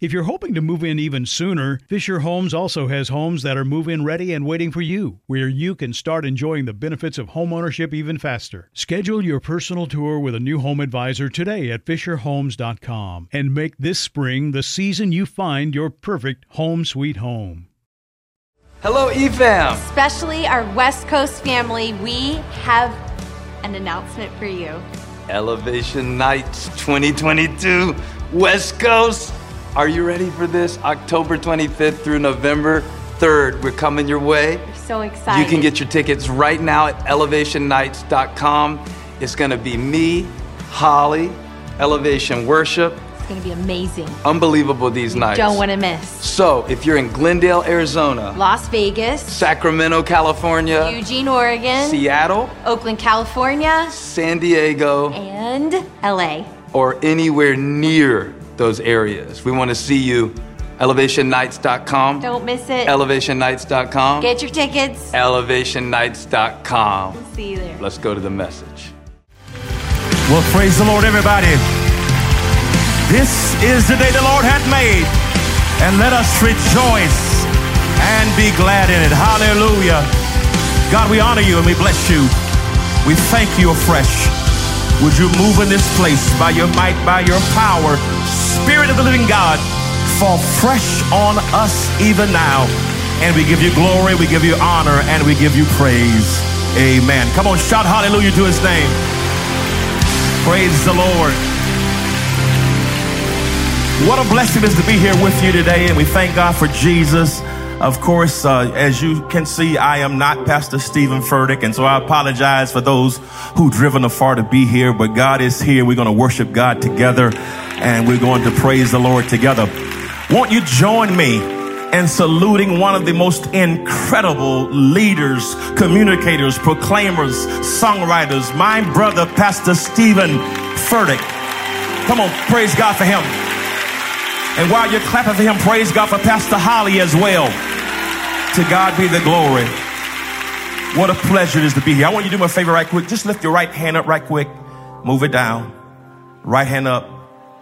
If you're hoping to move in even sooner, Fisher Homes also has homes that are move in ready and waiting for you, where you can start enjoying the benefits of homeownership even faster. Schedule your personal tour with a new home advisor today at FisherHomes.com and make this spring the season you find your perfect home sweet home. Hello, EFAM. Especially our West Coast family, we have an announcement for you. Elevation Nights 2022, West Coast. Are you ready for this? October 25th through November 3rd. We're coming your way. We're so excited. You can get your tickets right now at elevationnights.com. It's going to be me, Holly, Elevation Worship. It's going to be amazing. Unbelievable these You nights. don't want to miss. So, if you're in Glendale, Arizona, Las Vegas, Sacramento, California, Eugene, Oregon, Seattle, Oakland, California, San Diego, and LA. or anywhere near those areas, we want to see you. ElevationNights.com. Don't miss it. ElevationNights.com. Get your tickets. ElevationNights.com. See you there. Let's go to the message. Well, praise the Lord, everybody. This is the day the Lord hath made, and let us rejoice and be glad in it. Hallelujah. God, we honor you and we bless you. We thank you afresh. Would you move in this place by your might, by your power, Spirit of the living God, fall fresh on us even now. And we give you glory, we give you honor, and we give you praise. Amen. Come on, shout hallelujah to his name. Praise the Lord. What a blessing it is to be here with you today, and we thank God for Jesus. Of course, uh, as you can see, I am not Pastor Stephen Furtick, and so I apologize for those who've driven afar to be here, but God is here. We're going to worship God together, and we're going to praise the Lord together. Won't you join me in saluting one of the most incredible leaders, communicators, proclaimers, songwriters, my brother, Pastor Stephen Furtick. Come on, praise God for him. And while you're clapping for him, praise God for Pastor Holly as well. To God be the glory. What a pleasure it is to be here. I want you to do me a favor right quick. Just lift your right hand up right quick. Move it down. Right hand up.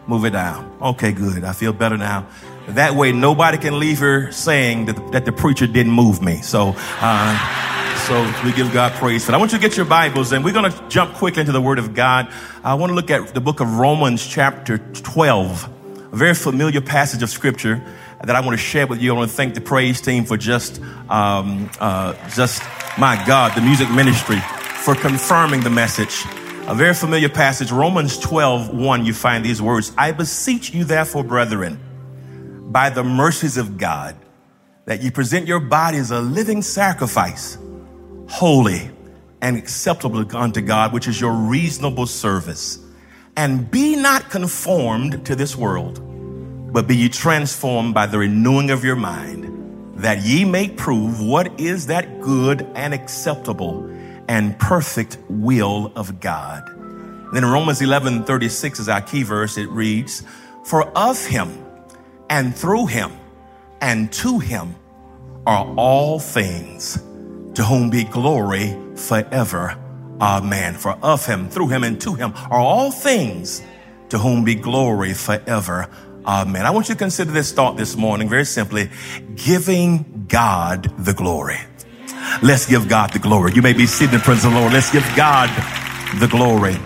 Move it down. Okay, good. I feel better now. That way, nobody can leave here saying that, that the preacher didn't move me. So, uh, so we give God praise that. I want you to get your Bibles and we're going to jump quickly into the Word of God. I want to look at the book of Romans, chapter 12 a very familiar passage of scripture that I want to share with you. I want to thank the praise team for just, um, uh, just my God, the music ministry for confirming the message. A very familiar passage, Romans 12, 1, you find these words. I beseech you therefore, brethren, by the mercies of God, that you present your bodies a living sacrifice, holy and acceptable unto God, which is your reasonable service. And be not conformed to this world, but be ye transformed by the renewing of your mind, that ye may prove what is that good and acceptable and perfect will of God. Then in Romans 11 36 is our key verse. It reads, For of him and through him and to him are all things, to whom be glory forever. Amen. For of him, through him, and to him are all things, to whom be glory forever. Amen. I want you to consider this thought this morning very simply giving God the glory. Let's give God the glory. You may be seated in the presence of the Lord. Let's give God the glory.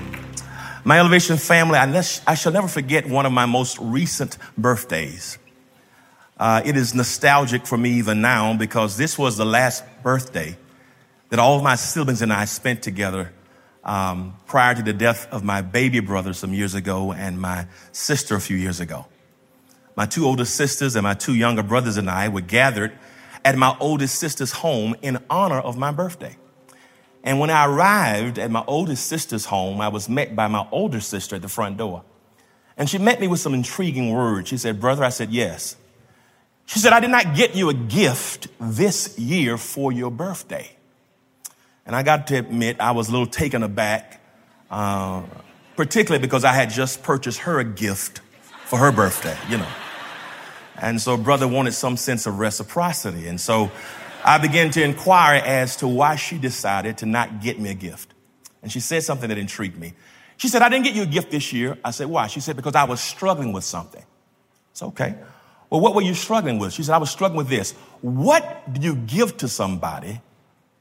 My elevation family, I, I shall never forget one of my most recent birthdays. Uh, it is nostalgic for me even now because this was the last birthday that all of my siblings and I spent together um, prior to the death of my baby brother some years ago and my sister a few years ago. My two older sisters and my two younger brothers and I were gathered at my oldest sister's home in honor of my birthday. And when I arrived at my oldest sister's home, I was met by my older sister at the front door. And she met me with some intriguing words. She said, Brother, I said, Yes. She said, I did not get you a gift this year for your birthday. And I got to admit, I was a little taken aback, uh, particularly because I had just purchased her a gift for her birthday, you know. And so brother wanted some sense of reciprocity. And so I began to inquire as to why she decided to not get me a gift. And she said something that intrigued me. She said, I didn't get you a gift this year. I said, why? She said, because I was struggling with something. It's okay. Well, what were you struggling with? She said, I was struggling with this. What do you give to somebody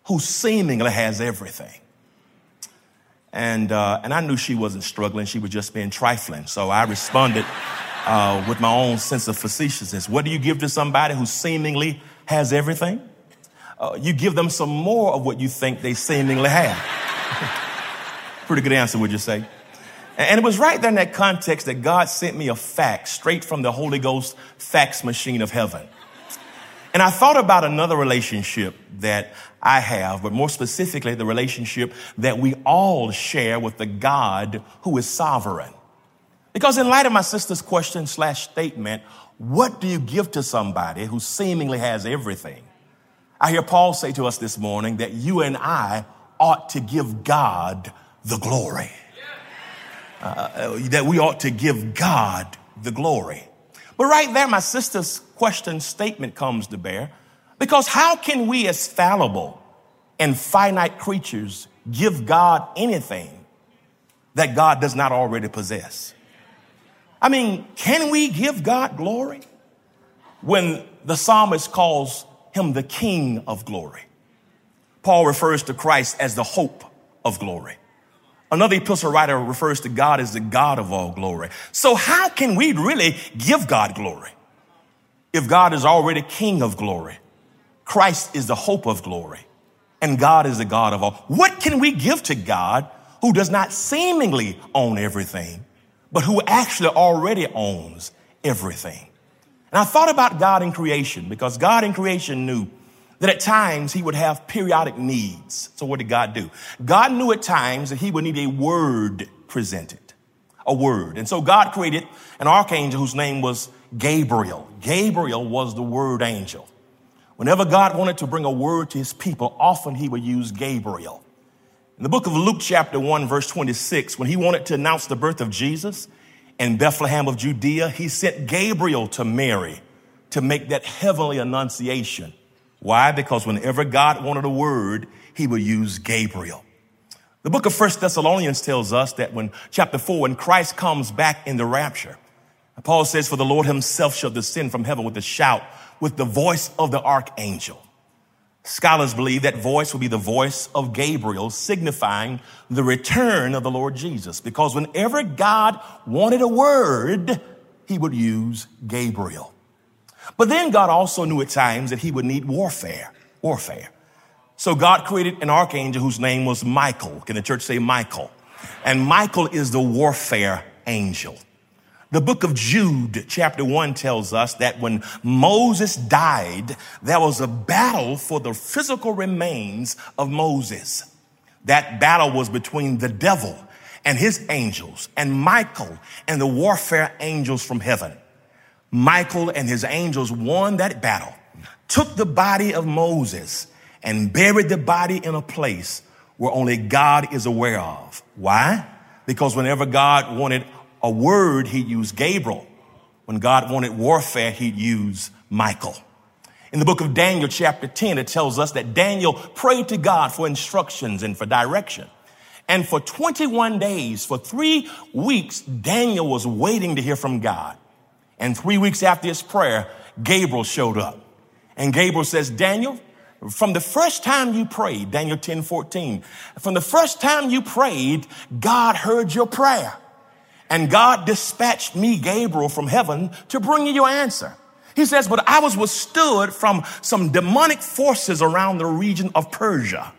who seemingly has everything? And, uh, and I knew she wasn't struggling. She was just being trifling. So I responded uh, with my own sense of facetiousness. What do you give to somebody who seemingly has everything? Uh, you give them some more of what you think they seemingly have. Pretty good answer, would you say? And it was right there in that context that God sent me a fax straight from the Holy Ghost fax machine of heaven. And I thought about another relationship that I have, but more specifically, the relationship that we all share with the God who is sovereign. Because in light of my sister's question slash statement, what do you give to somebody who seemingly has everything? I hear Paul say to us this morning that you and I ought to give God the glory. Uh, uh, that we ought to give God the glory. But right there, my sister's question statement comes to bear. Because how can we, as fallible and finite creatures, give God anything that God does not already possess? I mean, can we give God glory? When the psalmist calls him the King of glory, Paul refers to Christ as the hope of glory. Another epistle writer refers to God as the God of all glory. So how can we really give God glory? If God is already King of glory, Christ is the hope of glory, and God is the God of all. What can we give to God who does not seemingly own everything, but who actually already owns everything? And I thought about God in creation because God in creation knew that at times he would have periodic needs. So what did God do? God knew at times that he would need a word presented, a word. And so God created an archangel whose name was Gabriel. Gabriel was the word angel. Whenever God wanted to bring a word to his people, often he would use Gabriel. In the book of Luke, chapter 1, verse 26, when he wanted to announce the birth of Jesus in Bethlehem of Judea, he sent Gabriel to Mary to make that heavenly annunciation. Why? Because whenever God wanted a word, he would use Gabriel. The book of First Thessalonians tells us that when chapter four, when Christ comes back in the rapture, Paul says, for the Lord himself shall descend from heaven with a shout, with the voice of the archangel. Scholars believe that voice will be the voice of Gabriel, signifying the return of the Lord Jesus. Because whenever God wanted a word, he would use Gabriel. But then God also knew at times that he would need warfare, warfare. So God created an archangel whose name was Michael. Can the church say Michael? And Michael is the warfare angel. The book of Jude, chapter one, tells us that when Moses died, there was a battle for the physical remains of Moses. That battle was between the devil and his angels and Michael and the warfare angels from heaven. Michael and his angels won that battle, took the body of Moses and buried the body in a place where only God is aware of. Why? Because whenever God wanted a word, he'd use Gabriel. When God wanted warfare, he'd use Michael. In the book of Daniel, chapter 10, it tells us that Daniel prayed to God for instructions and for direction. And for 21 days, for three weeks, Daniel was waiting to hear from God. And three weeks after his prayer, Gabriel showed up. And Gabriel says, Daniel, from the first time you prayed, Daniel 10 14, from the first time you prayed, God heard your prayer. And God dispatched me, Gabriel, from heaven to bring you your answer. He says, but I was withstood from some demonic forces around the region of Persia.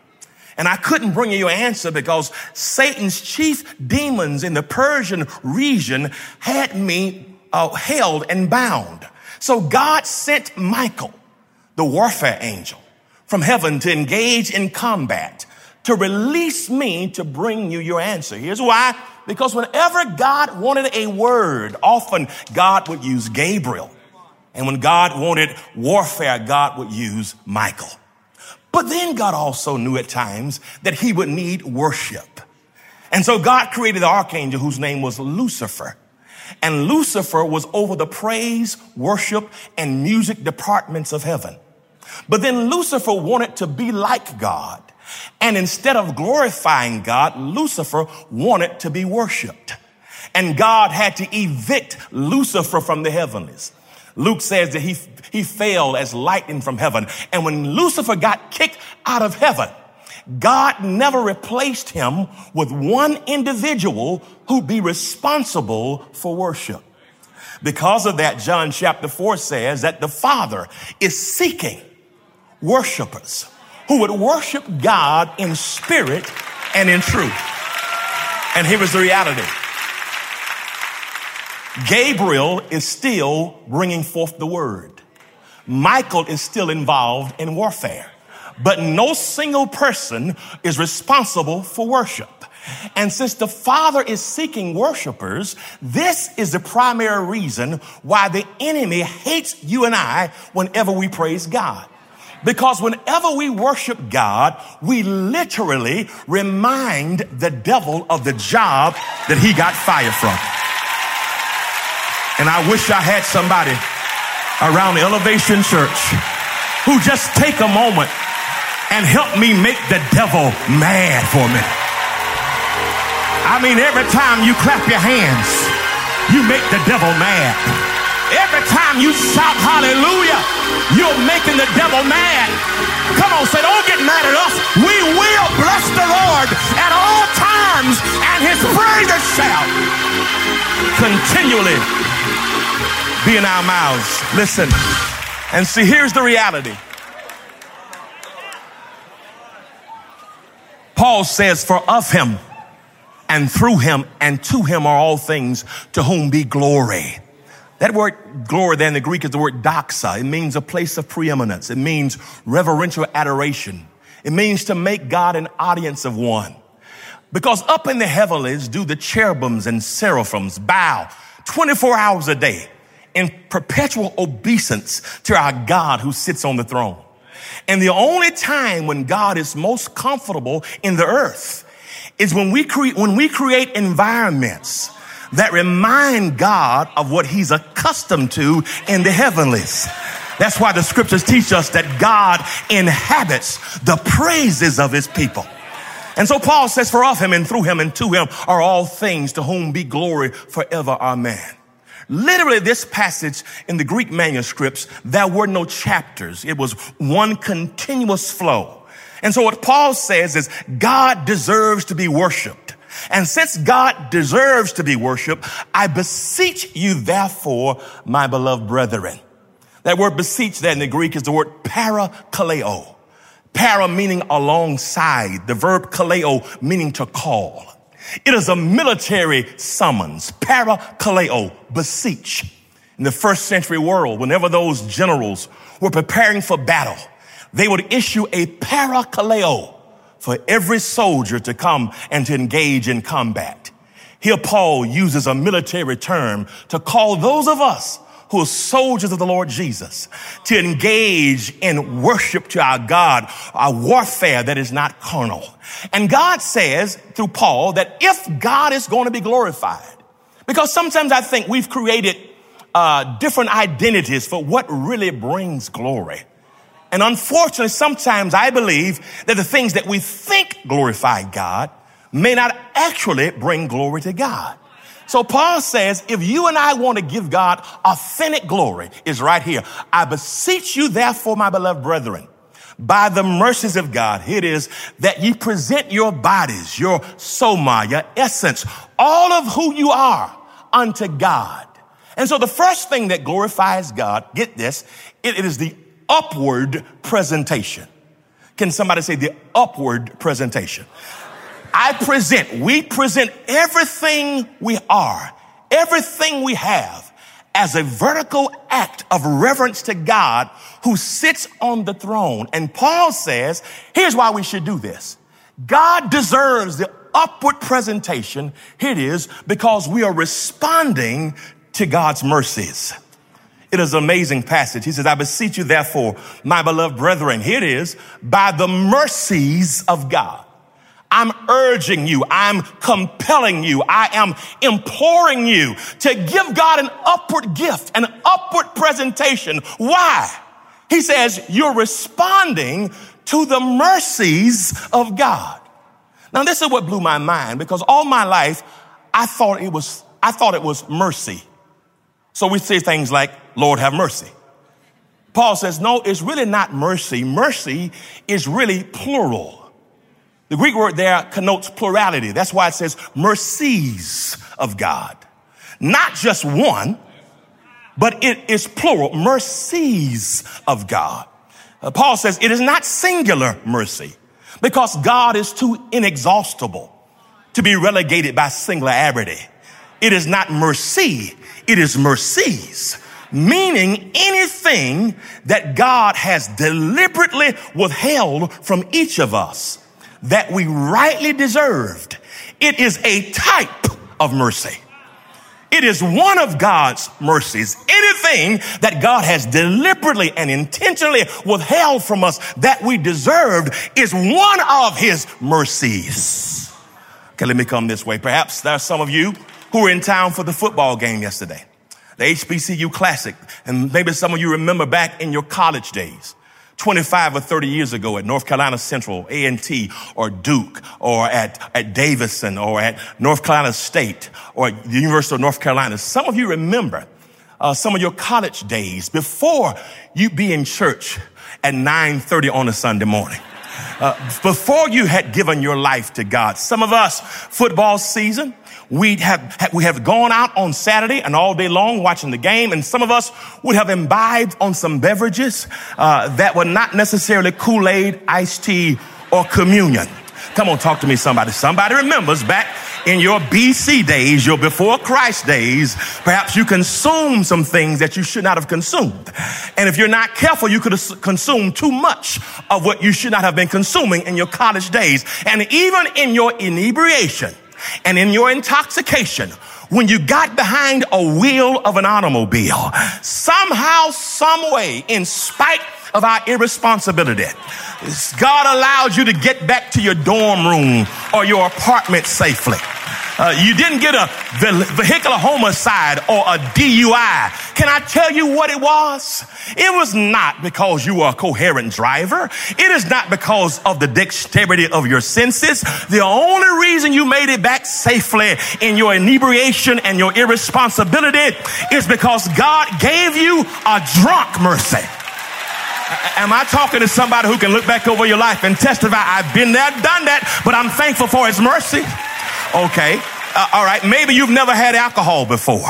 And I couldn't bring you your answer because Satan's chief demons in the Persian region had me uh, held and bound. So God sent Michael, the warfare angel, from heaven to engage in combat, to release me to bring you your answer. Here's why. Because whenever God wanted a word, often God would use Gabriel. And when God wanted warfare, God would use Michael. But then God also knew at times that he would need worship. And so God created the archangel whose name was Lucifer. And Lucifer was over the praise, worship, and music departments of heaven. But then Lucifer wanted to be like God. And instead of glorifying God, Lucifer wanted to be worshiped. And God had to evict Lucifer from the heavenlies. Luke says that he, he fell as lightning from heaven. And when Lucifer got kicked out of heaven, God never replaced him with one individual who'd be responsible for worship. Because of that, John chapter 4 says that the Father is seeking worshipers who would worship God in spirit and in truth. And here is the reality. Gabriel is still bringing forth the word. Michael is still involved in warfare, but no single person is responsible for worship. And since the Father is seeking worshipers, this is the primary reason why the enemy hates you and I whenever we praise God. Because whenever we worship God, we literally remind the devil of the job that he got fired from. And I wish I had somebody around Elevation Church who just take a moment and help me make the devil mad for me. I mean, every time you clap your hands, you make the devil mad. Every time you shout hallelujah, you're making the devil mad. Come on, say, don't get mad at us. We will bless the Lord at all times, and his praises shall continually be in our mouths. Listen. And see, here's the reality. Paul says, For of him and through him and to him are all things to whom be glory. That word glory there in the Greek is the word doxa. It means a place of preeminence. It means reverential adoration. It means to make God an audience of one. Because up in the heavens do the cherubims and seraphims bow 24 hours a day in perpetual obeisance to our God who sits on the throne. And the only time when God is most comfortable in the earth is when we create, when we create environments that remind God of what he's accustomed to in the heavenlies. That's why the scriptures teach us that God inhabits the praises of his people. And so Paul says, for of him and through him and to him are all things to whom be glory forever. Amen. Literally, this passage in the Greek manuscripts, there were no chapters. It was one continuous flow. And so what Paul says is God deserves to be worshiped. And since God deserves to be worshiped, I beseech you, therefore, my beloved brethren. That word beseech there in the Greek is the word parakaleo. Para meaning alongside, the verb kaleo meaning to call. It is a military summons, parakaleo, beseech. In the first century world, whenever those generals were preparing for battle, they would issue a parakaleo for every soldier to come and to engage in combat. Here Paul uses a military term to call those of us who are soldiers of the Lord Jesus to engage in worship to our God, a warfare that is not carnal. And God says through Paul that if God is going to be glorified, because sometimes I think we've created uh, different identities for what really brings glory. And unfortunately, sometimes I believe that the things that we think glorify God may not actually bring glory to God. So Paul says, if you and I want to give God authentic glory, is right here. I beseech you, therefore, my beloved brethren, by the mercies of God, it is that ye present your bodies, your soma, your essence, all of who you are unto God. And so the first thing that glorifies God, get this, it, it is the upward presentation. Can somebody say the upward presentation? I present, we present everything we are, everything we have as a vertical act of reverence to God who sits on the throne. And Paul says, here's why we should do this. God deserves the upward presentation. Here it is because we are responding to God's mercies. It is an amazing passage. He says, I beseech you, therefore, my beloved brethren, here it is, by the mercies of God. I'm urging you. I'm compelling you. I am imploring you to give God an upward gift, an upward presentation. Why? He says, you're responding to the mercies of God. Now, this is what blew my mind because all my life, I thought it was, I thought it was mercy. So we say things like, Lord have mercy. Paul says, no, it's really not mercy. Mercy is really plural. The Greek word there connotes plurality. That's why it says mercies of God. Not just one, but it is plural, mercies of God. Uh, Paul says it is not singular mercy because God is too inexhaustible to be relegated by singularity. It is not mercy, it is mercies, meaning anything that God has deliberately withheld from each of us that we rightly deserved. It is a type of mercy. It is one of God's mercies. Anything that God has deliberately and intentionally withheld from us that we deserved is one of his mercies. Okay, let me come this way. Perhaps there are some of you who were in town for the football game yesterday, the HBCU Classic. And maybe some of you remember back in your college days. 25 or 30 years ago at North Carolina Central, A&T, or Duke, or at, at Davidson, or at North Carolina State, or the University of North Carolina. Some of you remember uh, some of your college days before you be in church at 9.30 on a Sunday morning. Uh, before you had given your life to God. Some of us, football season, we have, we have gone out on Saturday and all day long watching the game, and some of us would have imbibed on some beverages uh, that were not necessarily Kool-Aid, iced tea, or communion. Come on, talk to me, somebody. Somebody remembers back in your BC days, your before Christ days, perhaps you consumed some things that you should not have consumed. And if you're not careful, you could have consumed too much of what you should not have been consuming in your college days. And even in your inebriation, and in your intoxication, when you got behind a wheel of an automobile, somehow, some way, in spite of our irresponsibility, God allowed you to get back to your dorm room or your apartment safely. Uh, you didn't get a vehicular homicide or a DUI. Can I tell you what it was? It was not because you were a coherent driver. It is not because of the dexterity of your senses. The only reason you made it back safely in your inebriation and your irresponsibility is because God gave you a drunk mercy. Am I talking to somebody who can look back over your life and testify, I've been there, done that, but I'm thankful for his mercy? Okay. Uh, all right, maybe you've never had alcohol before,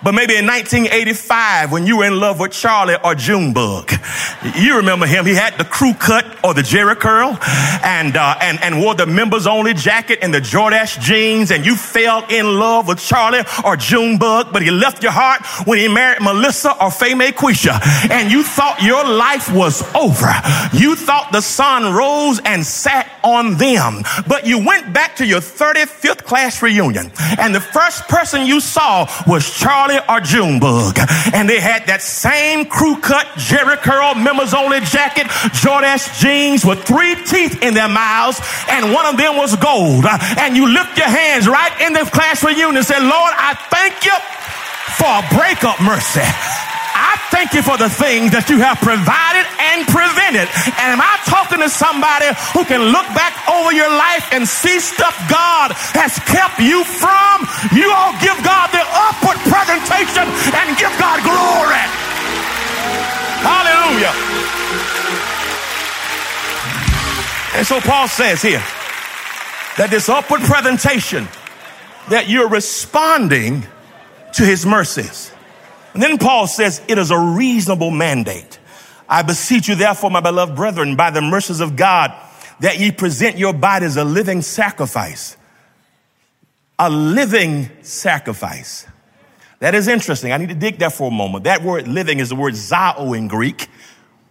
but maybe in 1985 when you were in love with Charlie or Junebug, you remember him. He had the crew cut or the Jheri curl and, uh, and, and wore the members only jacket and the Jordache jeans and you fell in love with Charlie or Junebug, but he left your heart when he married Melissa or Faye Quisha and you thought your life was over. You thought the sun rose and sat on them, but you went back to your 35th class reunion and the first person you saw was Charlie or Junebug. And they had that same crew cut Jheri curl members only jacket, Jordache jeans with three teeth in their mouths. And one of them was gold. And you lift your hands right in the class reunion and say, Lord, I thank you for a breakup mercy. I thank you for the things that you have provided and prevented. And am I talking to somebody who can look back over your life and see stuff God has kept you from? You all give God the upward presentation and give God glory. Hallelujah. And so Paul says here that this upward presentation that you're responding to his mercies. And then Paul says it is a reasonable mandate. I beseech you, therefore, my beloved brethren, by the mercies of God, that ye present your bodies a living sacrifice. A living sacrifice. That is interesting. I need to dig there for a moment. That word living is the word zao in Greek,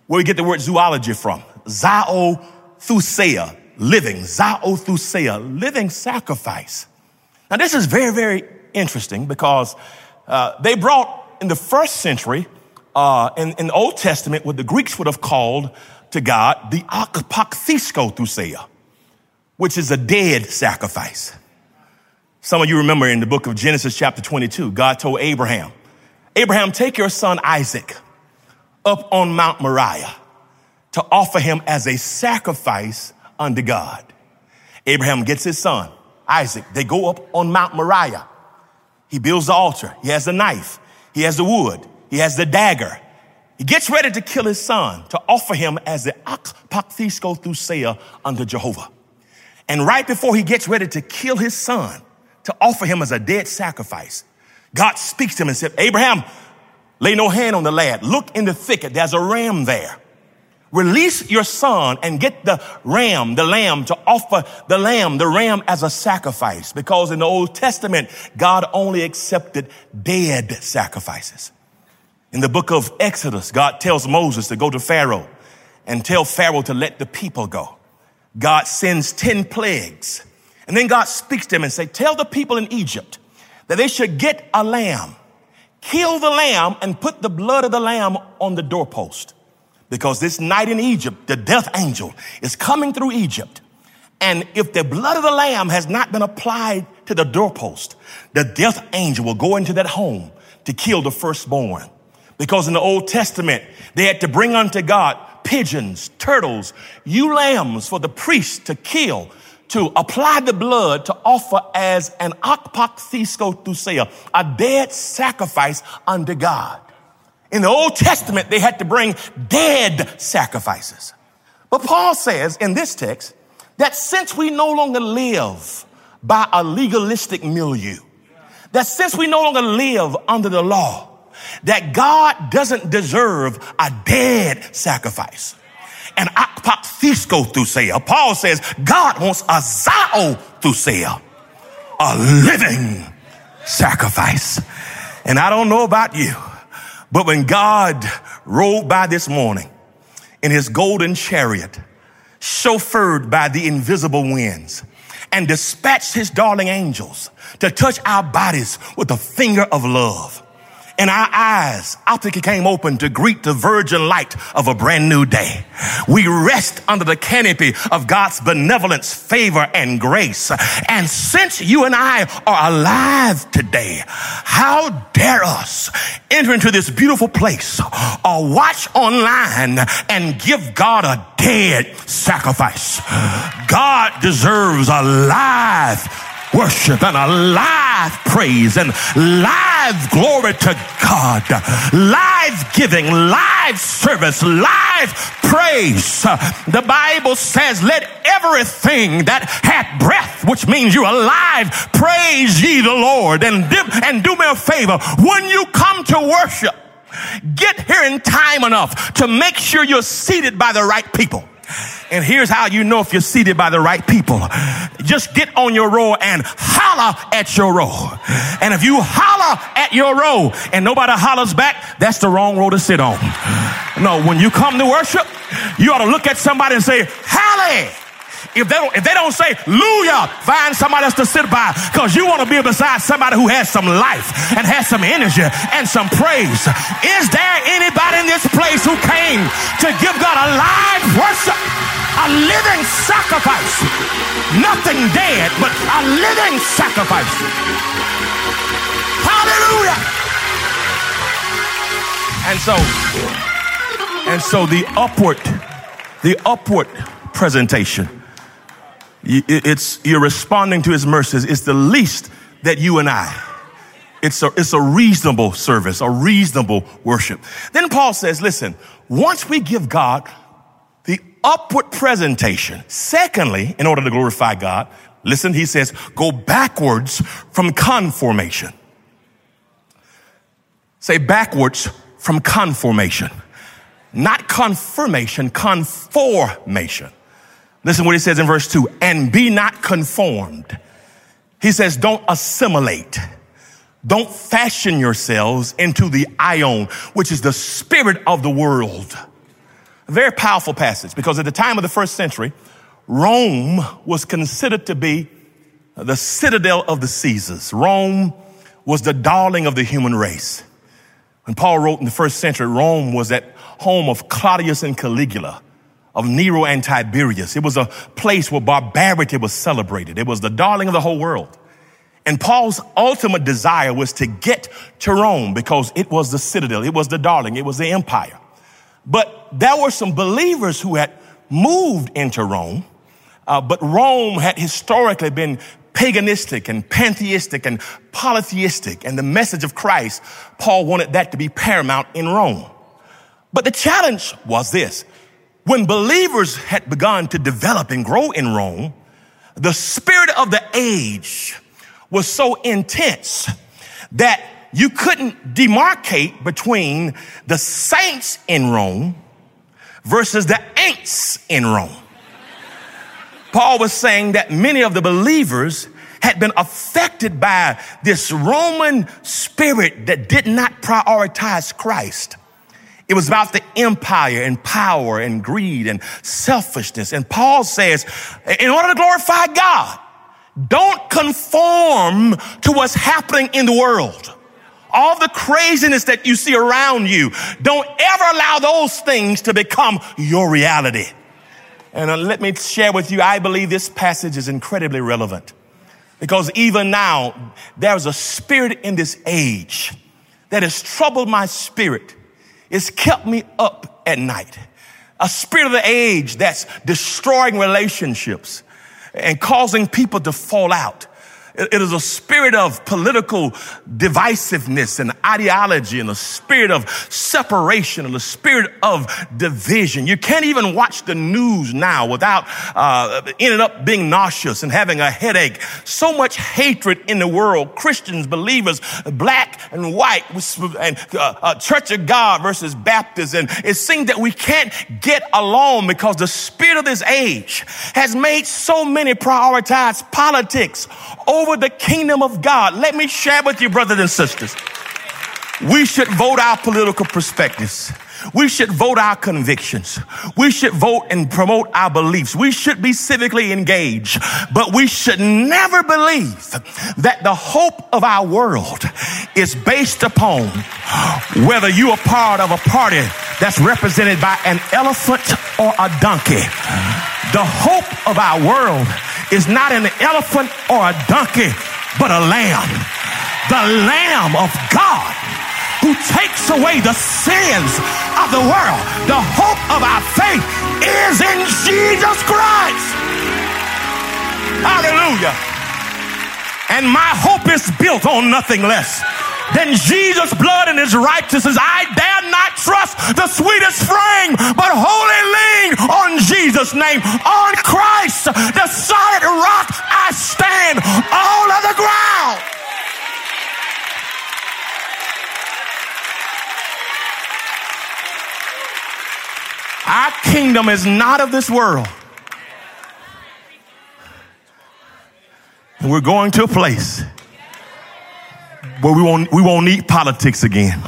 where we get the word zoology from. Zao thuseia, living. Zao thuseia, living sacrifice. Now, this is very, very interesting because uh, they brought in the first century, uh, in, in, the Old Testament, what the Greeks would have called to God the akpakthisko thuseia, which is a dead sacrifice. Some of you remember in the book of Genesis, chapter 22, God told Abraham, Abraham, take your son Isaac up on Mount Moriah to offer him as a sacrifice unto God. Abraham gets his son, Isaac. They go up on Mount Moriah. He builds the altar. He has the knife. He has the wood. He has the dagger. He gets ready to kill his son to offer him as the akpakthisko thuseia unto Jehovah. And right before he gets ready to kill his son, to offer him as a dead sacrifice, God speaks to him and said, Abraham, lay no hand on the lad. Look in the thicket. There's a ram there. Release your son and get the ram, the lamb to offer the lamb, the ram as a sacrifice. Because in the Old Testament, God only accepted dead sacrifices. In the book of Exodus, God tells Moses to go to Pharaoh and tell Pharaoh to let the people go. God sends 10 plagues. And then God speaks to him and say, tell the people in Egypt that they should get a lamb, kill the lamb and put the blood of the lamb on the doorpost. Because this night in Egypt, the death angel is coming through Egypt. And if the blood of the lamb has not been applied to the doorpost, the death angel will go into that home to kill the firstborn. Because in the Old Testament, they had to bring unto God pigeons, turtles, ewe lambs for the priest to kill, to apply the blood to offer as an akpakthisko thuseia, a dead sacrifice unto God. In the Old Testament, they had to bring dead sacrifices. But Paul says in this text that since we no longer live by a legalistic milieu, that since we no longer live under the law, that God doesn't deserve a dead sacrifice. And akpakthisko thuseia. Paul says God wants a zao thuseia, a living sacrifice. And I don't know about you, but when God rode by this morning in his golden chariot, chauffeured by the invisible winds, and dispatched his darling angels to touch our bodies with the finger of love, and our eyes optically came open to greet the virgin light of a brand new day. We rest under the canopy of God's benevolence, favor, and grace. And since you and I are alive today, how dare us enter into this beautiful place or watch online and give God a dead sacrifice? God deserves a live worship and a live praise and live glory to God, live giving, live service, live praise. The Bible says, let everything that hath breath, which means you're alive, praise ye the Lord and and do me a favor. When you come to worship, get here in time enough to make sure you're seated by the right people. And here's how you know if you're seated by the right people. Just get on your row and holler at your row. And if you holler at your row and nobody hollers back, that's the wrong row to sit on. No, when you come to worship, you ought to look at somebody and say, Halle! If they don't, if they don't say Hallelujah, find somebody else to sit by because you want to be beside somebody who has some life and has some energy and some praise. Is there anybody in this place who came to give God a live worship, a living sacrifice? Nothing dead, but a living sacrifice. Hallelujah. And so And so the upward, the upward presentation, it's, you're responding to his mercies. It's the least that you and I, it's a, it's a reasonable service, a reasonable worship. Then Paul says, listen, once we give God the upward presentation, secondly, in order to glorify God, listen, he says, go backwards from conformation. Say backwards from conformation. Not confirmation, conformation. Listen what he says in verse 2 and be not conformed. He says, don't assimilate. Don't fashion yourselves into the aion, which is the spirit of the world. A very powerful passage because at the time of the first century, Rome was considered to be the citadel of the Caesars. Rome was the darling of the human race. When Paul wrote in the first century, Rome was at home of Claudius and Caligula, of Nero and Tiberius. It was a place where barbarity was celebrated. It was the darling of the whole world. And Paul's ultimate desire was to get to Rome because it was the citadel, it was the darling, it was the empire. But there were some believers who had moved into Rome, uh, but Rome had historically been paganistic and pantheistic and polytheistic. And the message of Christ, Paul wanted that to be paramount in Rome. But the challenge was this. When believers had begun to develop and grow in Rome, the spirit of the age was so intense that you couldn't demarcate between the saints in Rome versus the ain'ts in Rome. Paul was saying that many of the believers had been affected by this Roman spirit that did not prioritize Christ. It was about the empire and power and greed and selfishness. And Paul says, in order to glorify God, don't conform to what's happening in the world. All the craziness that you see around you, don't ever allow those things to become your reality. And uh, let me share with you, I believe this passage is incredibly relevant because even now, there's a spirit in this age that has troubled my spirit. It's kept me up at night. A spirit of the age that's destroying relationships and causing people to fall out. It is a spirit of political divisiveness and ideology and a spirit of separation and a spirit of division. You can't even watch the news now without uh, ending up being nauseous and having a headache. So much hatred in the world. Christians, believers, black and white, and uh, uh, Church of God versus Baptist. And it seems that we can't get along because the spirit of this age has made so many prioritize politics over the kingdom of God. Let me share with you, brothers and sisters. We should vote our political perspectives. We should vote our convictions. We should vote and promote our beliefs. We should be civically engaged, but we should never believe that the hope of our world is based upon whether you are part of a party that's represented by an elephant or a donkey. The hope of our world is not an elephant or a donkey, but a lamb. The lamb of God who takes away the sins of the world. The hope of our faith is in Jesus Christ. Hallelujah. And my hope is built on nothing less than Jesus' blood and his righteousness. I dare not trust the sweetest frame, but wholly lean on Jesus' name. On Christ, the solid rock, I stand all of the ground. Our kingdom is not of this world. We're going to a place where we won't, we won't need politics again.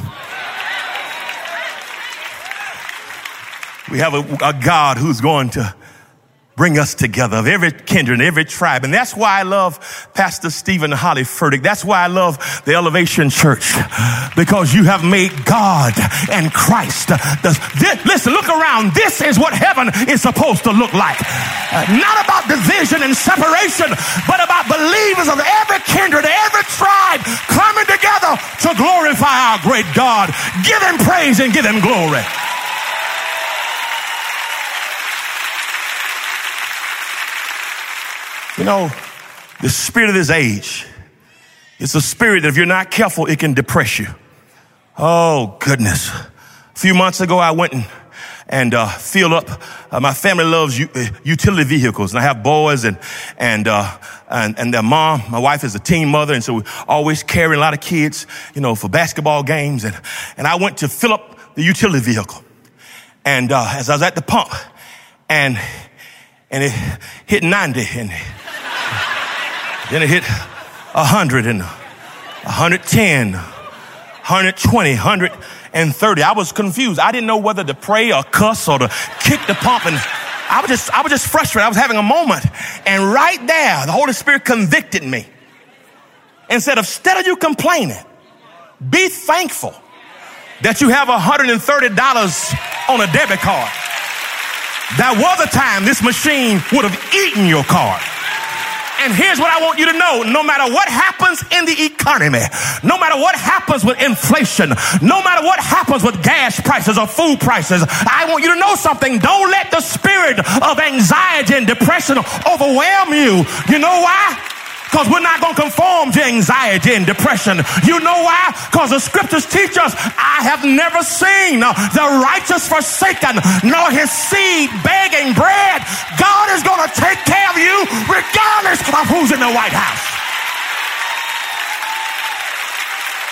We have a, a God who's going to bring us together of every kindred and every tribe. And that's why I love Pastor Stephen Holly Furtick. That's why I love the Elevation Church because you have made God and Christ. The, this, listen, look around. This is what heaven is supposed to look like. Uh, not about division and separation, but about believers of every kindred, every tribe coming together to glorify our great God. Give him praise and give him glory. You know, the spirit of this age, it's a spirit that if you're not careful, it can depress you. Oh, goodness. A few months ago, I went and, and uh, up. Uh, my family loves u- uh, utility vehicles, and I have boys and and, uh, and and their mom. My wife is a teen mother, and so we always carrying a lot of kids, you know, for basketball games. And and I went to fill up the utility vehicle, and uh, as I was at the pump, and and it hit ninety, and then it hit hundred and and 110. 120, 130. I was confused. I didn't know whether to pray or cuss or to kick the pump. And I was just, I was just frustrated. I was having a moment. And right there, the Holy Spirit convicted me. And said, instead of you complaining, be thankful that you have $130 on a debit card. That was a time this machine would have eaten your card. And here's what I want you to know. No matter what happens in the economy, no matter what happens with inflation, no matter what happens with gas prices or food prices, I want you to know something. Don't let the spirit of anxiety and depression overwhelm you. You know why? Because we're not going to conform to anxiety and depression. You know why? Because the scriptures teach us, I have never seen the righteous forsaken, nor his seed begging bread. God is going to take care of you regardless of who's in the White House.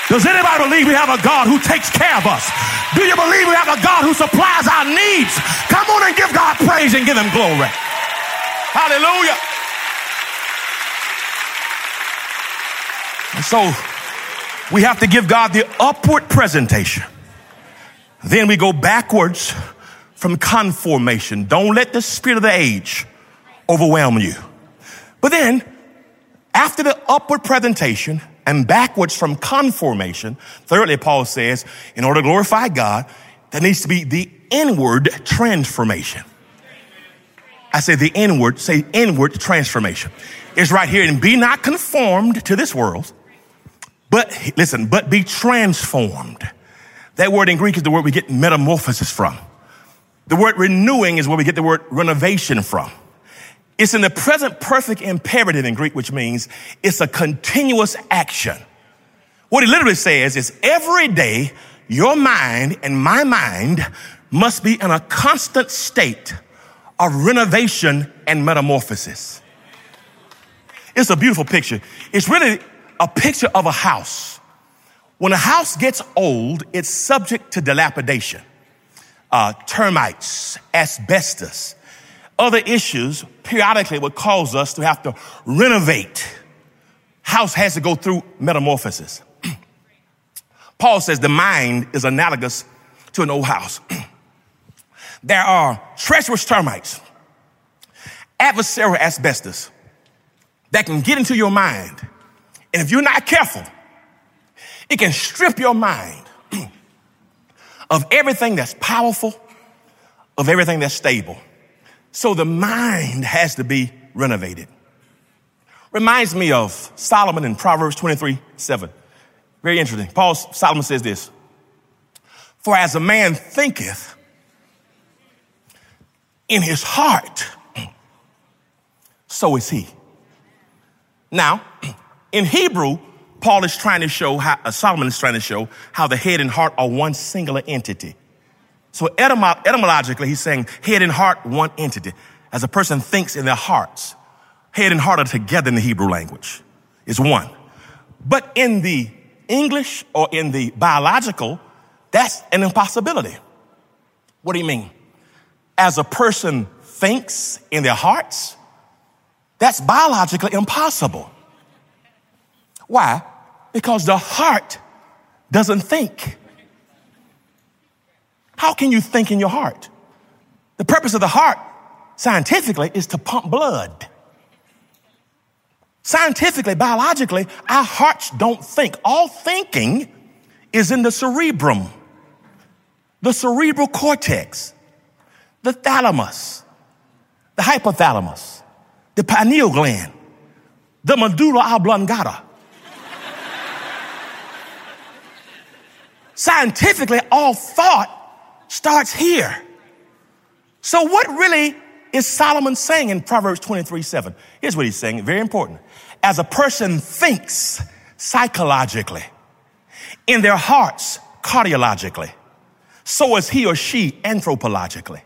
Does anybody believe we have a God who takes care of us? Do you believe we have a God who supplies our needs? Come on and give God praise and give him glory. Hallelujah. And so we have to give God the upward presentation. Then we go backwards from conformation. Don't let the spirit of the age overwhelm you. But then, after the upward presentation and backwards from conformation, thirdly, Paul says, in order to glorify God, there needs to be the inward transformation. I say the inward, say inward transformation. It's right here. And be not conformed to this world, but listen, but be transformed. That word in Greek is the word we get metamorphosis from. The word renewing is where we get the word renovation from. It's in the present perfect imperative in Greek, which means it's a continuous action. What it literally says is every day your mind and my mind must be in a constant state of renovation and metamorphosis. It's a beautiful picture. It's really a picture of a house. When a house gets old, it's subject to dilapidation, uh, termites, asbestos, other issues periodically would cause us to have to renovate. House has to go through metamorphosis. Paul says the mind is analogous to an old house. there are treacherous termites, adversarial asbestos that can get into your mind and if you're not careful, it can strip your mind of everything that's powerful, of everything that's stable. So the mind has to be renovated. Reminds me of Solomon in Proverbs 23 7. Very interesting. Paul Solomon says this For as a man thinketh in his heart, so is he. Now, in Hebrew, Paul is trying to show how, uh, Solomon is trying to show how the head and heart are one singular entity. So etymo- etymologically, he's saying head and heart, one entity. As a person thinks in their hearts, head and heart are together in the Hebrew language. It's one. But in the English or in the biological, that's an impossibility. What do you mean? As a person thinks in their hearts, that's biologically impossible. Why? Because the heart doesn't think. How can you think in your heart? The purpose of the heart, scientifically, is to pump blood. Scientifically, biologically, our hearts don't think. All thinking is in the cerebrum, the cerebral cortex, the thalamus, the hypothalamus, the pineal gland, the medulla oblongata. Scientifically, all thought starts here. So, what really is Solomon saying in Proverbs 23 7? Here's what he's saying, very important. As a person thinks psychologically, in their hearts cardiologically, so is he or she anthropologically.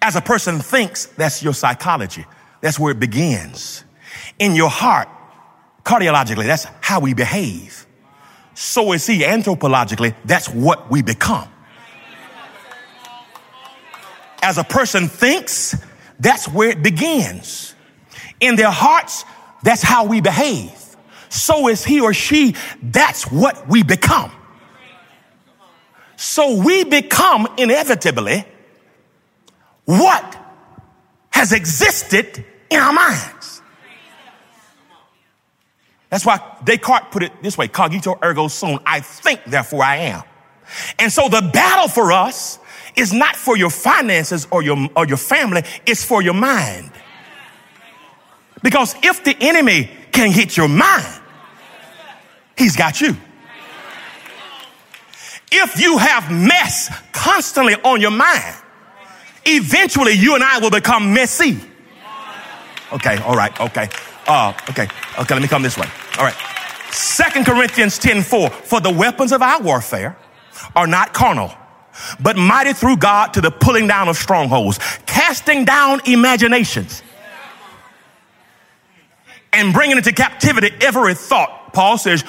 As a person thinks, that's your psychology. That's where it begins. In your heart, cardiologically, that's how we behave. So is he anthropologically, that's what we become. As a person thinks, that's where it begins. In their hearts, that's how we behave. So is he or she, that's what we become. So we become inevitably what has existed in our minds. That's why Descartes put it this way cogito ergo sum. I think, therefore I am. And so the battle for us is not for your finances or your, or your family, it's for your mind. Because if the enemy can hit your mind, he's got you. If you have mess constantly on your mind, eventually you and I will become messy. Okay, all right, okay. Uh, okay, okay, let me come this way. All right. Second Corinthians 10 4. For the weapons of our warfare are not carnal, but mighty through God to the pulling down of strongholds, casting down imaginations, and bringing into captivity every thought. Paul says,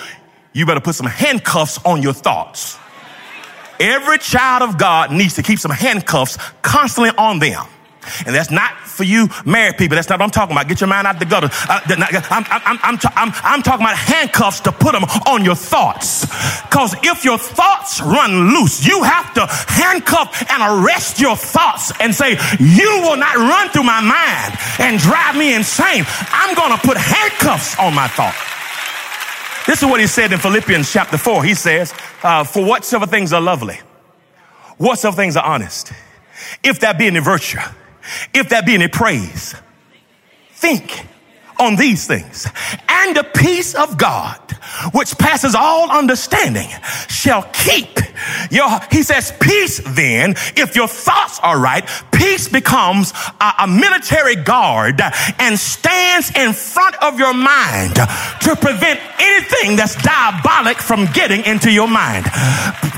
you better put some handcuffs on your thoughts. Every child of God needs to keep some handcuffs constantly on them. And that's not for you married people. That's not what I'm talking about. Get your mind out of the gutter. Uh, I'm, I'm, I'm, I'm, I'm talking about handcuffs to put them on your thoughts. Because if your thoughts run loose, you have to handcuff and arrest your thoughts and say, You will not run through my mind and drive me insane. I'm going to put handcuffs on my thoughts. This is what he said in Philippians chapter 4. He says, uh, For whatsoever things are lovely, whatsoever things are honest, if that be any virtue, if that be any praise, think on these things. And the peace of God, which passes all understanding, shall keep your, he says, peace then, if your thoughts are right, peace becomes a, a military guard and stands in front of your mind to prevent anything that's diabolic from getting into your mind.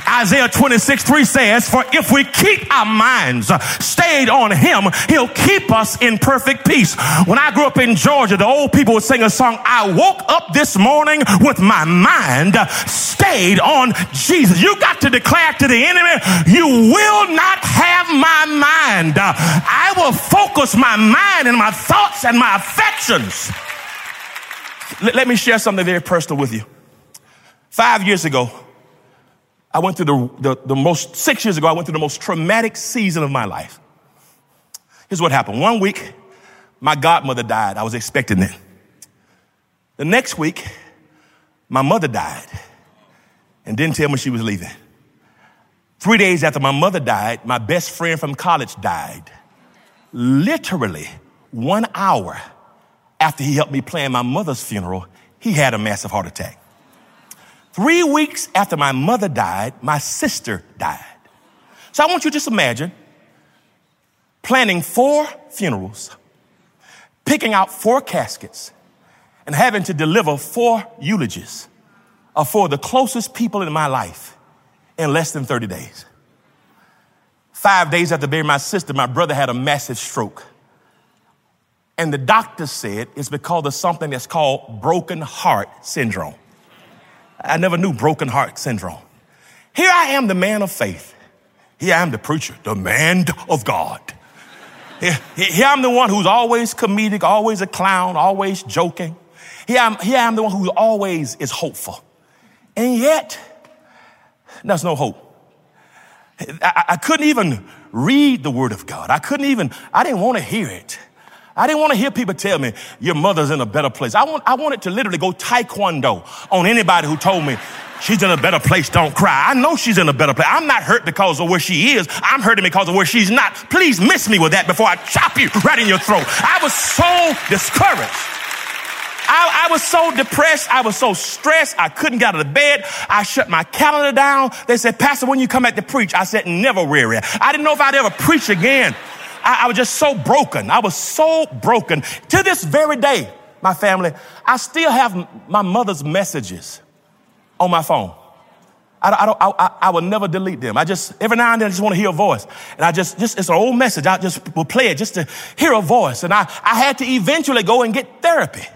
Isaiah 26, 3 says, For if we keep our minds stayed on him, he'll keep us in perfect peace. When I grew up in Georgia, the old people would sing a song, I woke up this morning with my mind stayed on Jesus. You got to declare to the enemy, you will not have my mind. I will focus my mind and my thoughts and my affections. Let me share something very personal with you. Five years ago, I went through the, the, the, most, six years ago, I went through the most traumatic season of my life. Here's what happened. One week, my godmother died. I was expecting it. The next week, my mother died and didn't tell me she was leaving. Three days after my mother died, my best friend from college died. Literally one hour after he helped me plan my mother's funeral, he had a massive heart attack. Three weeks after my mother died, my sister died. So I want you to just imagine planning four funerals, picking out four caskets, and having to deliver four eulogies for the closest people in my life in less than 30 days. Five days after burying my sister, my brother had a massive stroke. And the doctor said it's because of something that's called broken heart syndrome. I never knew broken heart syndrome. Here I am, the man of faith. Here I am, the preacher, the man of God. Here, I'm the one who's always comedic, always a clown, always joking. Here I'm, here I'm the one who always is hopeful. And yet, there's no hope. I, I couldn't even read the word of God. I couldn't even, I didn't want to hear it. I didn't want to hear people tell me your mother's in a better place. I want, I wanted to literally go taekwondo on anybody who told me she's in a better place. Don't cry. I know she's in a better place. I'm not hurt because of where she is. I'm hurting because of where she's not. Please miss me with that before I chop you right in your throat. I was so discouraged. I, I, was so depressed. I was so stressed. I couldn't get out of bed. I shut my calendar down. They said, Pastor, when you come back to preach, I said, never weary. I didn't know if I'd ever preach again. I, I was just so broken. I was so broken. To this very day, my family, I still have my mother's messages on my phone. I, I, I, I, will never delete them. I just, every now and then, I just want to hear a voice. And I just, just, it's an old message. I just will play it just to hear a voice. And I, I had to eventually go and get therapy.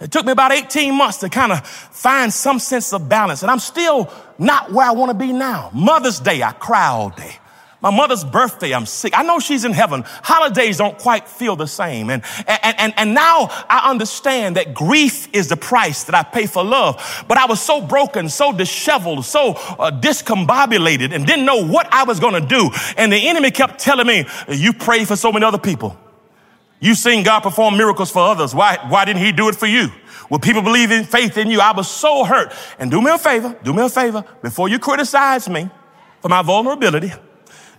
It took me about 18 months to kind of find some sense of balance. And I'm still not where I want to be now. Mother's Day, I cry all day. My mother's birthday, I'm sick. I know she's in heaven. Holidays don't quite feel the same. And, and, and, and now I understand that grief is the price that I pay for love. But I was so broken, so disheveled, so uh, discombobulated and didn't know what I was going to do. And the enemy kept telling me, you pray for so many other people. You've seen God perform miracles for others. Why, why didn't he do it for you? Will people believe in faith in you? I was so hurt. And do me a favor, do me a favor, before you criticize me for my vulnerability,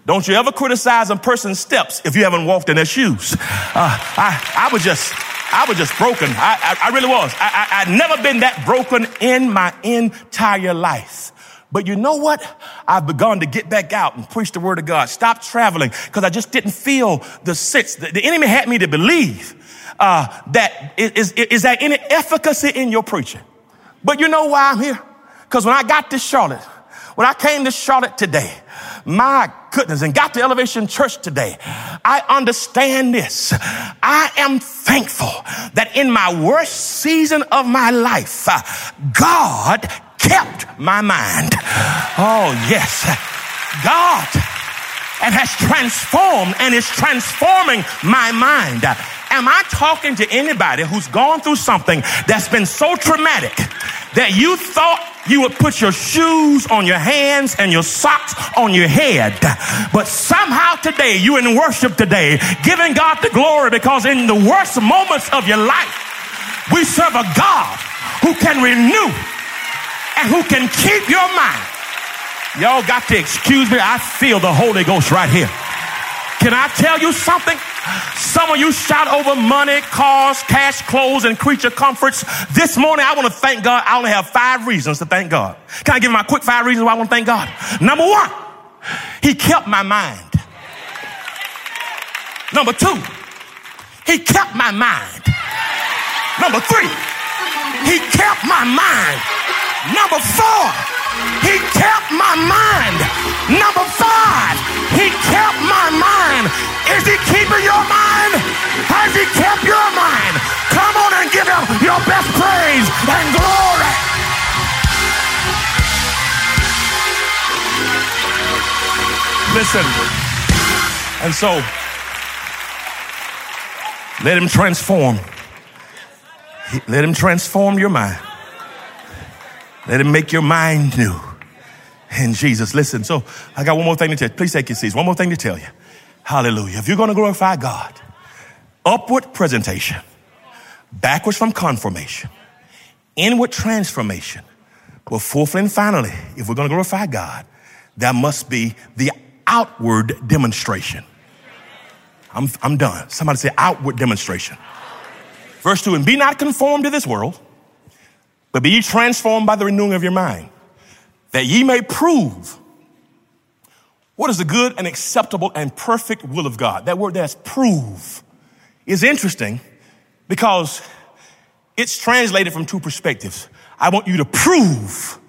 don't you ever criticize a person's steps if you haven't walked in their shoes. Uh, I, I was just, I was just broken. I, I, I really was. I, I, I'd never been that broken in my entire life. But you know what? I've begun to get back out and preach the word of God. Stop traveling because I just didn't feel the sense. The, the enemy had me to believe uh, that is, is, is there any efficacy in your preaching? But you know why I'm here? Because when I got to Charlotte, when I came to Charlotte today, my goodness, and got to Elevation Church today, I understand this. I am thankful that in my worst season of my life, uh, God kept my mind. Oh, yes. God and has transformed and is transforming my mind. Am I talking to anybody who's gone through something that's been so traumatic that you thought you would put your shoes on your hands and your socks on your head. But somehow today, you in worship today, giving God the glory because in the worst moments of your life, we serve a God who can renew and who can keep your mind. Y'all got to excuse me. I feel the Holy Ghost right here. Can I tell you something? Some of you shout over money, cars, cash, clothes, and creature comforts. This morning, I want to thank God. I only have five reasons to thank God. Can I give my quick five reasons why I want to thank God? Number one, He kept my mind. Number two, He kept my mind. Number three, He kept my mind. Number four, He kept my mind. Number five, He kept my mind. Is he keeping your mind? Has he kept your mind? Come on and give him your best praise and glory. Listen. And so, let him transform. Let him transform your mind. Let him make your mind new. And Jesus, listen. So I got one more thing to tell you. Please take your seats. One more thing to tell you. Hallelujah. If you're going to glorify God, upward presentation, backwards from conformation, inward transformation. Well, fourthly and finally, if we're going to glorify God, that must be the outward demonstration. I'm, I'm done. Somebody say outward demonstration. Verse 2 And be not conformed to this world, but be ye transformed by the renewing of your mind, that ye may prove what is the good and acceptable and perfect will of God? That word that's prove is interesting because it's translated from two perspectives. I want you to prove.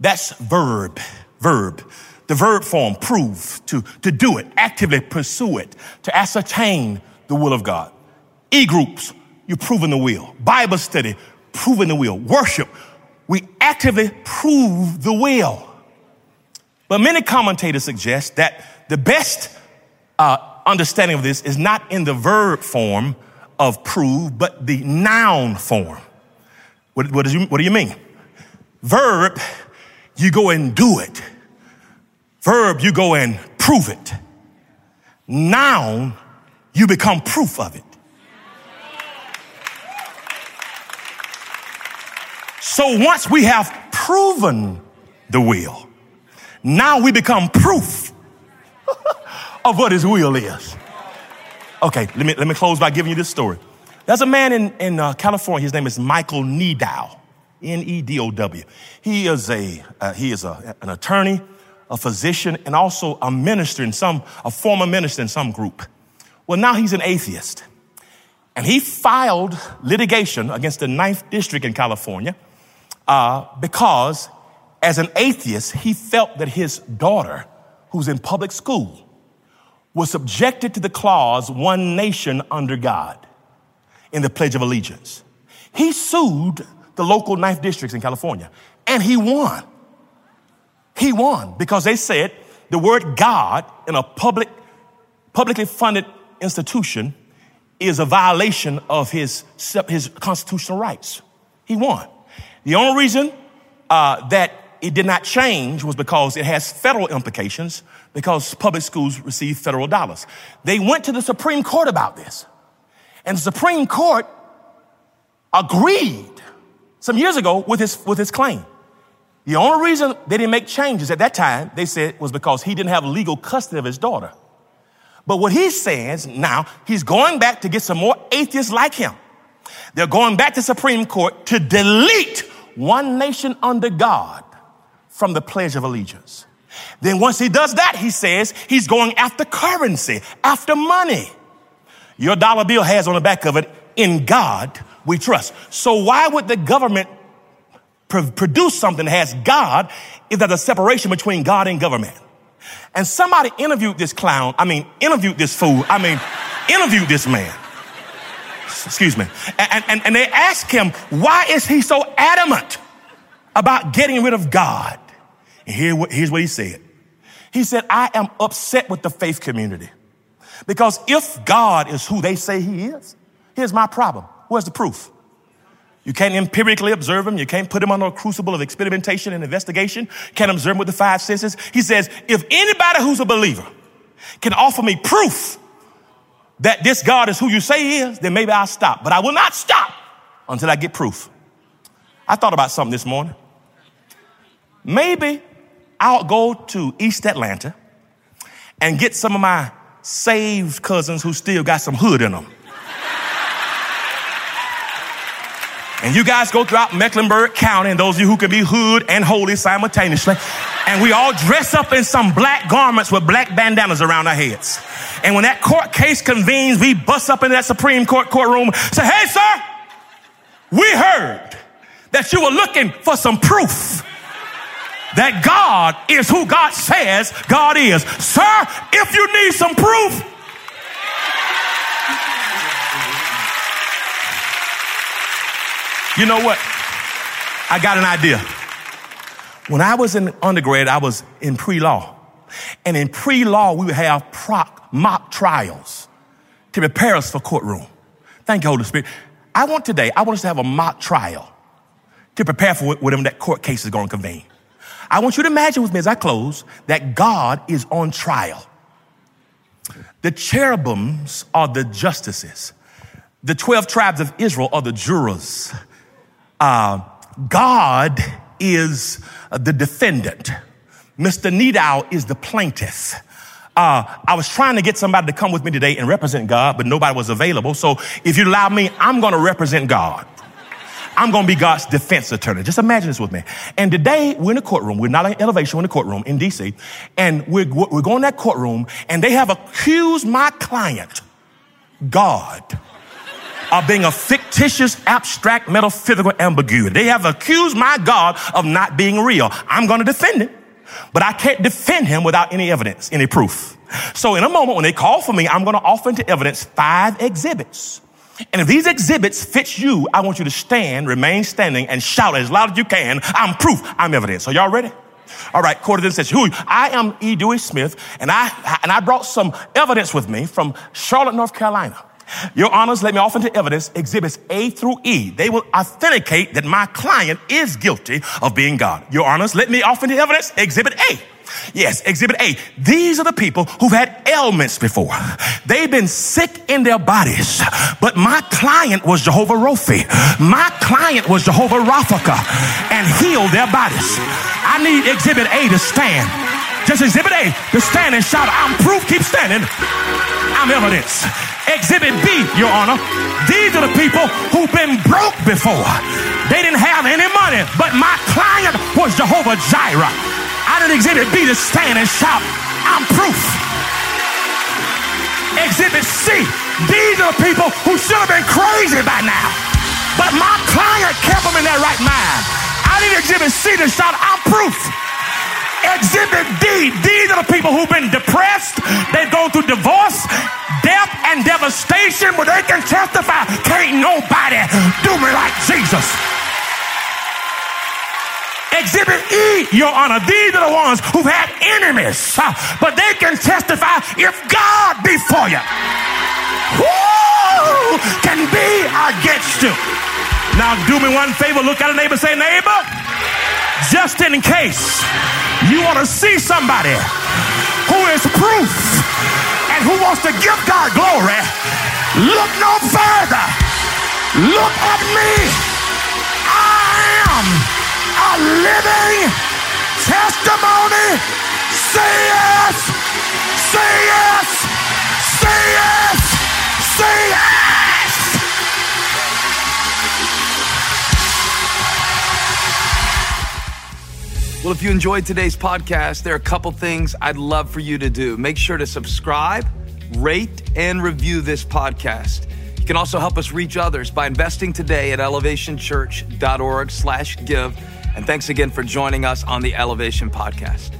That's verb, verb. The verb form, prove, to, to do it, actively pursue it, to ascertain the will of God. E groups, you're proving the will. Bible study, proving the will. Worship, we actively prove the will. But many commentators suggest that the best uh, understanding of this is not in the verb form of prove, but the noun form. What, what, you, what do you mean? Verb, you go and do it. Verb, you go and prove it. Noun, you become proof of it. So once we have proven the will, now we become proof of what his will is. Okay, let me, let me close by giving you this story. There's a man in, in uh, California. His name is Michael Nedow, N-E-D-O-W. He is a, uh, he is a, an attorney, a physician, and also a minister in some, a former minister in some group. Well, now he's an atheist. And he filed litigation against the Ninth District in California uh, because, as an atheist, he felt that his daughter, who's in public school, was subjected to the clause, one nation under God, in the Pledge of Allegiance. He sued the local ninth districts in California and he won. He won because they said the word God in a public, publicly funded institution is a violation of his, his constitutional rights. He won. The only reason uh, that it did not change was because it has federal implications because public schools receive federal dollars. They went to the Supreme Court about this. And the Supreme Court agreed some years ago with his, with his claim. The only reason they didn't make changes at that time, they said, was because he didn't have legal custody of his daughter. But what he says now, he's going back to get some more atheists like him. They're going back to Supreme Court to delete one nation under God from the Pledge of Allegiance. Then once he does that, he says he's going after currency, after money. Your dollar bill has on the back of it, in God we trust. So why would the government pr- produce something that has God if there's a separation between God and government? And somebody interviewed this clown, I mean, interviewed this fool, I mean, interviewed this man. Excuse me. And, and, and they asked him, why is he so adamant about getting rid of God? And here, here's what he said. He said, I am upset with the faith community because if God is who they say he is, here's my problem. Where's the proof? You can't empirically observe him. You can't put him under a crucible of experimentation and investigation. Can't observe him with the five senses. He says, if anybody who's a believer can offer me proof that this God is who you say he is, then maybe I'll stop. But I will not stop until I get proof. I thought about something this morning. Maybe I'll go to East Atlanta and get some of my saved cousins who still got some hood in them. And you guys go throughout Mecklenburg County, and those of you who can be hood and holy simultaneously, and we all dress up in some black garments with black bandanas around our heads. And when that court case convenes, we bust up into that Supreme Court courtroom, say, hey, sir, we heard that you were looking for some proof that God is who God says God is. Sir, if you need some proof, you know what? I got an idea. When I was in undergrad, I was in pre-law. And in pre-law, we would have proc, mock trials to prepare us for courtroom. Thank you, Holy Spirit. I want today, I want us to have a mock trial to prepare for whatever that court case is going to convene. I want you to imagine with me as I close that God is on trial. The cherubims are the justices. The 12 tribes of Israel are the jurors. Uh, God is the defendant. Mr. Nidal is the plaintiff. Uh, I was trying to get somebody to come with me today and represent God, but nobody was available. So if you allow me, I'm going to represent God. I'm going to be God's defense attorney. Just imagine this with me. And today we're in a courtroom. We're not in elevation. We're in a courtroom in DC. And we're, we're going to that courtroom and they have accused my client, God, of being a fictitious, abstract, metaphysical ambiguity. They have accused my God of not being real. I'm going to defend him, but I can't defend him without any evidence, any proof. So in a moment when they call for me, I'm going to offer into evidence five exhibits and if these exhibits fit you, I want you to stand, remain standing, and shout as loud as you can. I'm proof. I'm evidence. Are y'all ready? All right, Court then says, who I am E. Dewey Smith, and I and I brought some evidence with me from Charlotte, North Carolina. Your honors, let me offer into evidence exhibits A through E. They will authenticate that my client is guilty of being God. Your honors, let me offer into evidence exhibit A. Yes, exhibit A. These are the people who've had ailments before. They've been sick in their bodies. But my client was Jehovah Rophi. My client was Jehovah Raphaka and healed their bodies. I need exhibit A to stand. Just exhibit A to stand and shout, I'm proof, keep standing. I'm evidence. Exhibit B, Your Honor. These are the people who've been broke before. They didn't have any money, but my client was Jehovah Jireh. I didn't exhibit B to stand and shout, I'm proof. Exhibit C. These are the people who should have been crazy by now. But my client kept them in their right mind. I need Exhibit C to shout, I'm proof. Exhibit D. These are the people who've been depressed. They've gone through divorce, death, and devastation, but they can testify. Can't nobody do me like Jesus. Exhibit E, Your Honor. These are the ones who've had enemies, uh, but they can testify if God be for you. Who can be against you? Now, do me one favor. Look at a neighbor. Say, neighbor, just in case you want to see somebody who is proof and who wants to give God glory, look no further. Look at me. I am a living testimony. Say yes. Say yes. Say yes. Say yes. Well, if you enjoyed today's podcast, there are a couple things I'd love for you to do. Make sure to subscribe, rate, and review this podcast. You can also help us reach others by investing today at elevationchurch.org slash give. And thanks again for joining us on the Elevation Podcast.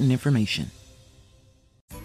important information.